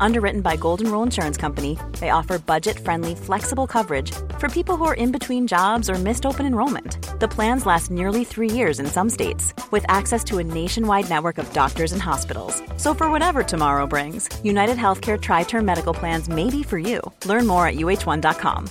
Underwritten by Golden Rule Insurance Company, they offer budget friendly, flexible coverage for people who are in between jobs or missed open enrollment. The plans last nearly three years in some states, with access to a nationwide network of doctors and hospitals. So, for whatever tomorrow brings, United Healthcare Tri Term Medical Plans may be for you. Learn more at uh1.com.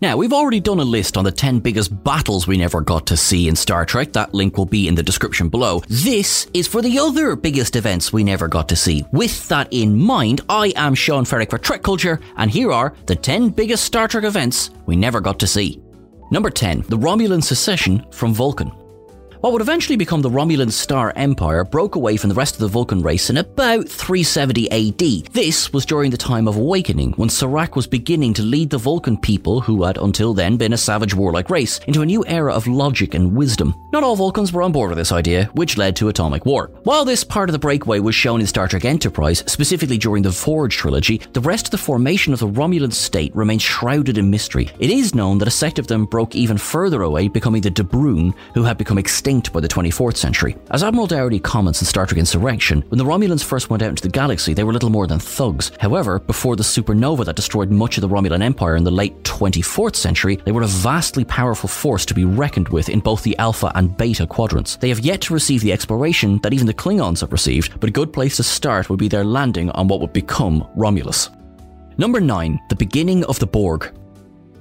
Now, we've already done a list on the 10 biggest battles we never got to see in Star Trek. That link will be in the description below. This is for the other biggest events we never got to see. With that in mind, I am Sean Ferrick for Trek Culture, and here are the 10 biggest Star Trek events we never got to see. Number 10, the Romulan secession from Vulcan. What would eventually become the Romulan Star Empire broke away from the rest of the Vulcan race in about 370 AD. This was during the time of awakening, when Surak was beginning to lead the Vulcan people, who had until then been a savage warlike race, into a new era of logic and wisdom. Not all Vulcans were on board with this idea, which led to atomic war. While this part of the breakaway was shown in Star Trek Enterprise, specifically during the Forge trilogy, the rest of the formation of the Romulan state remains shrouded in mystery. It is known that a sect of them broke even further away, becoming the Debrune, who had become extinct by the 24th century. As Admiral Dougherty comments in Star Trek Insurrection, when the Romulans first went out into the galaxy, they were little more than thugs. However, before the supernova that destroyed much of the Romulan Empire in the late 24th century, they were a vastly powerful force to be reckoned with in both the Alpha and Beta quadrants. They have yet to receive the exploration that even the Klingons have received, but a good place to start would be their landing on what would become Romulus. Number 9. The beginning of the Borg.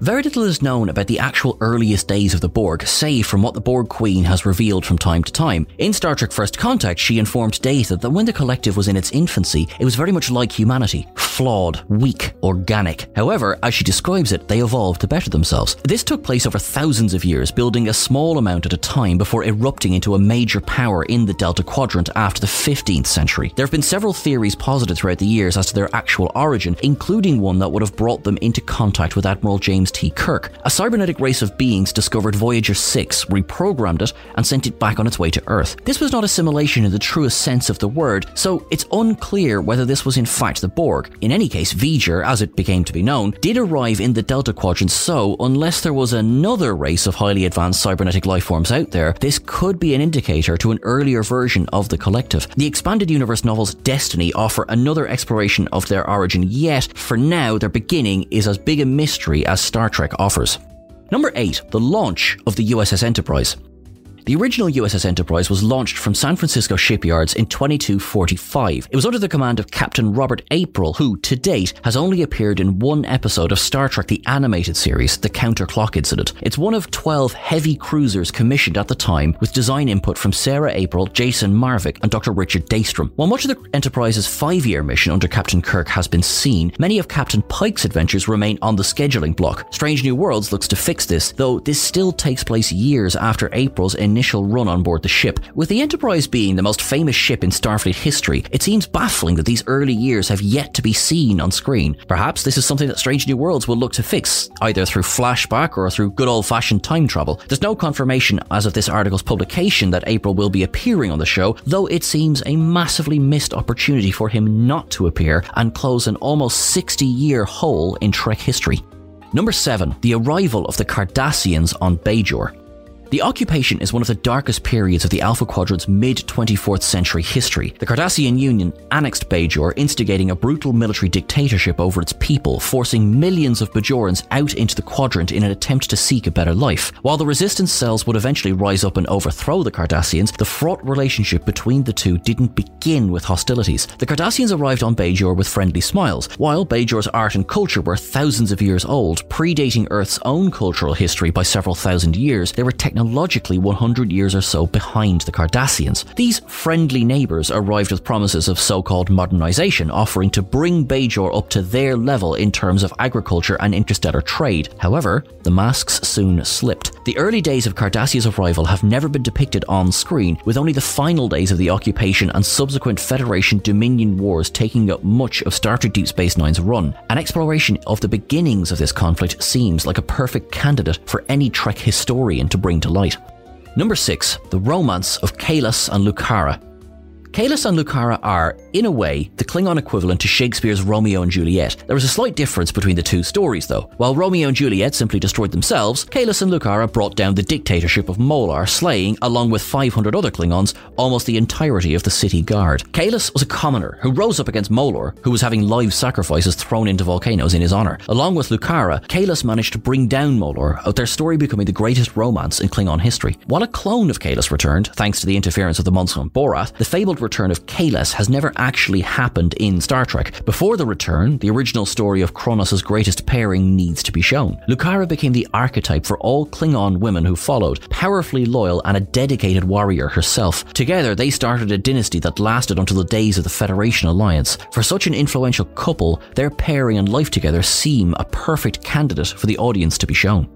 Very little is known about the actual earliest days of the Borg, save from what the Borg Queen has revealed from time to time. In Star Trek First Contact, she informed Data that when the collective was in its infancy, it was very much like humanity flawed, weak, organic. However, as she describes it, they evolved to better themselves. This took place over thousands of years, building a small amount at a time before erupting into a major power in the Delta Quadrant after the 15th century. There have been several theories posited throughout the years as to their actual origin, including one that would have brought them into contact with Admiral James T. Kirk. A cybernetic race of beings discovered Voyager 6, reprogrammed it, and sent it back on its way to Earth. This was not assimilation in the truest sense of the word, so it's unclear whether this was in fact the Borg. In any case, V'ger, as it became to be known, did arrive in the Delta Quadrant, so unless there was another race of highly advanced cybernetic lifeforms out there, this could be an indicator to an earlier version of the collective. The expanded universe novels Destiny offer another exploration of their origin, yet for now, their beginning is as big a mystery as Star Trek offers. Number 8. The launch of the USS Enterprise. The original USS Enterprise was launched from San Francisco shipyards in 2245. It was under the command of Captain Robert April, who, to date, has only appeared in one episode of Star Trek the Animated Series, The Counterclock Incident. It's one of 12 heavy cruisers commissioned at the time, with design input from Sarah April, Jason Marvick, and Dr. Richard Daystrom. While much of the Enterprise's five year mission under Captain Kirk has been seen, many of Captain Pike's adventures remain on the scheduling block. Strange New Worlds looks to fix this, though this still takes place years after April's initial run on board the ship. With the Enterprise being the most famous ship in Starfleet history, it seems baffling that these early years have yet to be seen on screen. Perhaps this is something that Strange New Worlds will look to fix, either through flashback or through good old fashioned time travel. There's no confirmation as of this article's publication that April will be appearing on the show, though it seems a massively missed opportunity for him not to appear and close an almost 60 year hole in Trek history. Number 7. The arrival of the Cardassians on Bajor. The occupation is one of the darkest periods of the Alpha Quadrant's mid 24th century history. The Cardassian Union annexed Bajor, instigating a brutal military dictatorship over its people, forcing millions of Bajorans out into the quadrant in an attempt to seek a better life. While the resistance cells would eventually rise up and overthrow the Cardassians, the fraught relationship between the two didn't begin with hostilities. The Cardassians arrived on Bajor with friendly smiles. While Bajor's art and culture were thousands of years old, predating Earth's own cultural history by several thousand years, they were technologically technologically 100 years or so behind the Cardassians. These friendly neighbours arrived with promises of so called modernisation, offering to bring Bajor up to their level in terms of agriculture and interstellar trade. However, the masks soon slipped. The early days of Cardassia's arrival have never been depicted on screen, with only the final days of the occupation and subsequent Federation Dominion wars taking up much of Star Trek Deep Space Nine's run. An exploration of the beginnings of this conflict seems like a perfect candidate for any Trek historian to bring to light. Number 6. The Romance of Kahless and Lukara. Kahless and Lukara are, in a way, the Klingon equivalent to Shakespeare's Romeo and Juliet. There is a slight difference between the two stories, though. While Romeo and Juliet simply destroyed themselves, Kahless and Lukara brought down the dictatorship of Molor, slaying, along with 500 other Klingons, almost the entirety of the city guard. Kahless was a commoner who rose up against Molor, who was having live sacrifices thrown into volcanoes in his honour. Along with Lukara, Kahless managed to bring down Molor, their story becoming the greatest romance in Klingon history. While a clone of Kahless returned, thanks to the interference of the Monson Boreth, the fabled return of Kahless has never actually happened in Star Trek. Before the return, the original story of Kronos' greatest pairing needs to be shown. Lukara became the archetype for all Klingon women who followed, powerfully loyal and a dedicated warrior herself. Together, they started a dynasty that lasted until the days of the Federation Alliance. For such an influential couple, their pairing and life together seem a perfect candidate for the audience to be shown.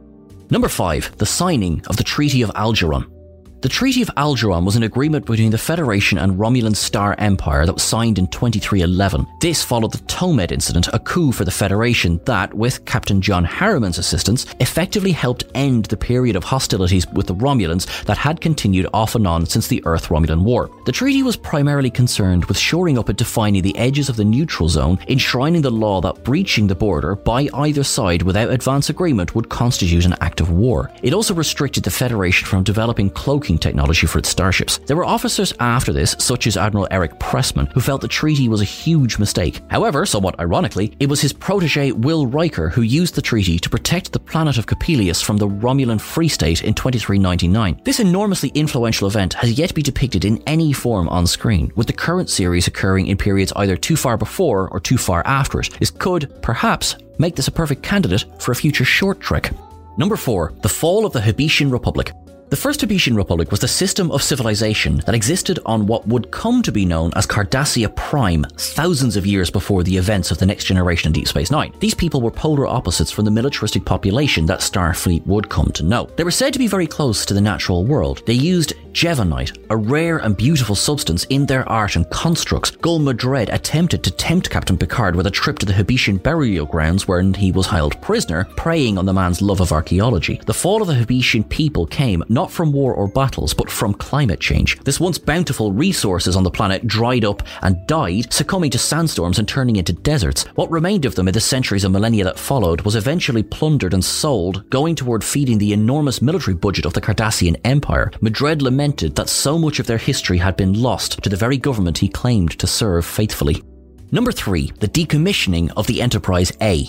Number 5. The signing of the Treaty of Algeron. The Treaty of Algeron was an agreement between the Federation and Romulan Star Empire that was signed in 2311. This followed the Tomed incident, a coup for the Federation that, with Captain John Harriman's assistance, effectively helped end the period of hostilities with the Romulans that had continued off and on since the Earth Romulan War. The treaty was primarily concerned with shoring up and defining the edges of the neutral zone, enshrining the law that breaching the border by either side without advance agreement would constitute an act of war. It also restricted the Federation from developing cloaking technology for its starships. There were officers after this, such as Admiral Eric Pressman, who felt the treaty was a huge mistake. However, somewhat ironically, it was his protege Will Riker who used the treaty to protect the planet of Coppelius from the Romulan Free State in 2399. This enormously influential event has yet to be depicted in any form on screen, with the current series occurring in periods either too far before or too far after it. This could, perhaps, make this a perfect candidate for a future short trek. Number 4. The Fall of the Hebitian Republic. The First Hebitian Republic was the system of civilization that existed on what would come to be known as Cardassia Prime thousands of years before the events of the next generation in Deep Space Nine. These people were polar opposites from the militaristic population that Starfleet would come to know. They were said to be very close to the natural world. They used Jevonite, a rare and beautiful substance in their art and constructs. Gul Madred attempted to tempt Captain Picard with a trip to the Hebitian burial grounds wherein he was held prisoner, preying on the man's love of archaeology. The fall of the Hebitian people came not from war or battles, but from climate change. This once bountiful resources on the planet dried up and died, succumbing to sandstorms and turning into deserts. What remained of them in the centuries and millennia that followed was eventually plundered and sold, going toward feeding the enormous military budget of the Cardassian Empire. Madred lamented that so much of their history had been lost to the very government he claimed to serve faithfully. Number 3. The decommissioning of the Enterprise A.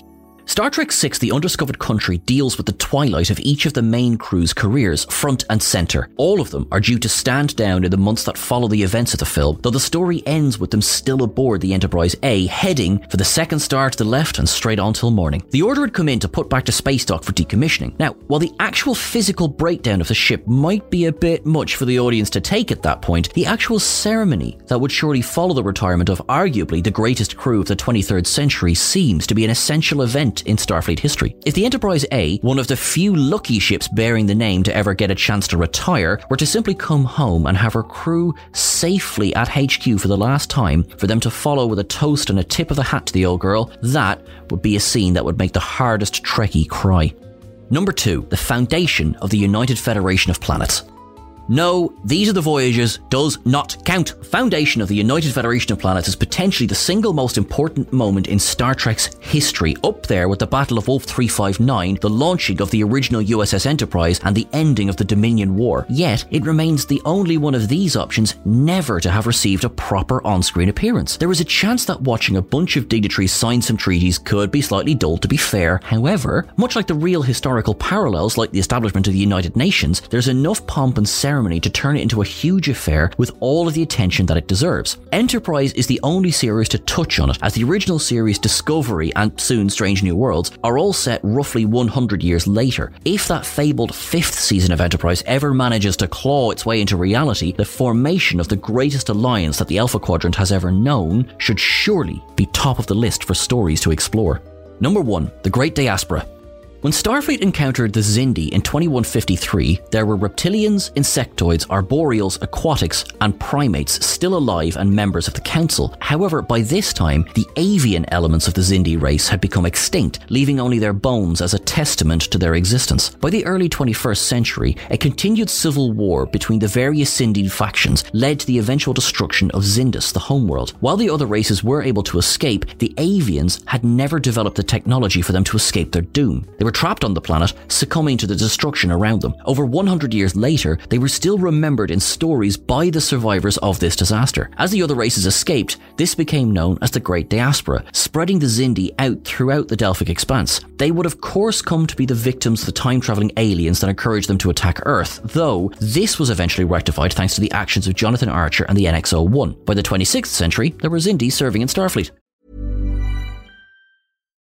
Star Trek VI The Undiscovered Country deals with the twilight of each of the main crew's careers, front and centre. All of them are due to stand down in the months that follow the events of the film, though the story ends with them still aboard the Enterprise A, heading for the second star to the left and straight on till morning. The order had come in to put back to space dock for decommissioning. Now, while the actual physical breakdown of the ship might be a bit much for the audience to take at that point, the actual ceremony that would surely follow the retirement of arguably the greatest crew of the 23rd century seems to be an essential event in Starfleet history. If the Enterprise A, one of the few lucky ships bearing the name to ever get a chance to retire, were to simply come home and have her crew safely at HQ for the last time, for them to follow with a toast and a tip of the hat to the old girl, that would be a scene that would make the hardest Trekkie cry. Number two, the foundation of the United Federation of Planets. No, these are the voyages does not count. Foundation of the United Federation of Planets is potentially the single most important moment in Star Trek's history, up there with the Battle of Wolf 359, the launching of the original USS Enterprise, and the ending of the Dominion War. Yet, it remains the only one of these options never to have received a proper on screen appearance. There is a chance that watching a bunch of dignitaries sign some treaties could be slightly dull, to be fair. However, much like the real historical parallels, like the establishment of the United Nations, there's enough pomp and ceremony Germany to turn it into a huge affair with all of the attention that it deserves. Enterprise is the only series to touch on it, as the original series Discovery and soon Strange New Worlds are all set roughly 100 years later. If that fabled fifth season of Enterprise ever manages to claw its way into reality, the formation of the greatest alliance that the Alpha Quadrant has ever known should surely be top of the list for stories to explore. Number 1 The Great Diaspora. When Starfleet encountered the Xindi in 2153, there were reptilians, insectoids, arboreals, aquatics, and primates still alive and members of the Council. However, by this time, the avian elements of the Xindi race had become extinct, leaving only their bones as a testament to their existence. By the early 21st century, a continued civil war between the various Xindi factions led to the eventual destruction of Xindus, the homeworld. While the other races were able to escape, the avians had never developed the technology for them to escape their doom. They were trapped on the planet, succumbing to the destruction around them. Over 100 years later, they were still remembered in stories by the survivors of this disaster. As the other races escaped, this became known as the Great Diaspora, spreading the Xindi out throughout the Delphic expanse. They would of course come to be the victims of the time-traveling aliens that encouraged them to attack Earth, though this was eventually rectified thanks to the actions of Jonathan Archer and the NX-01. By the 26th century, there were Xindi serving in Starfleet.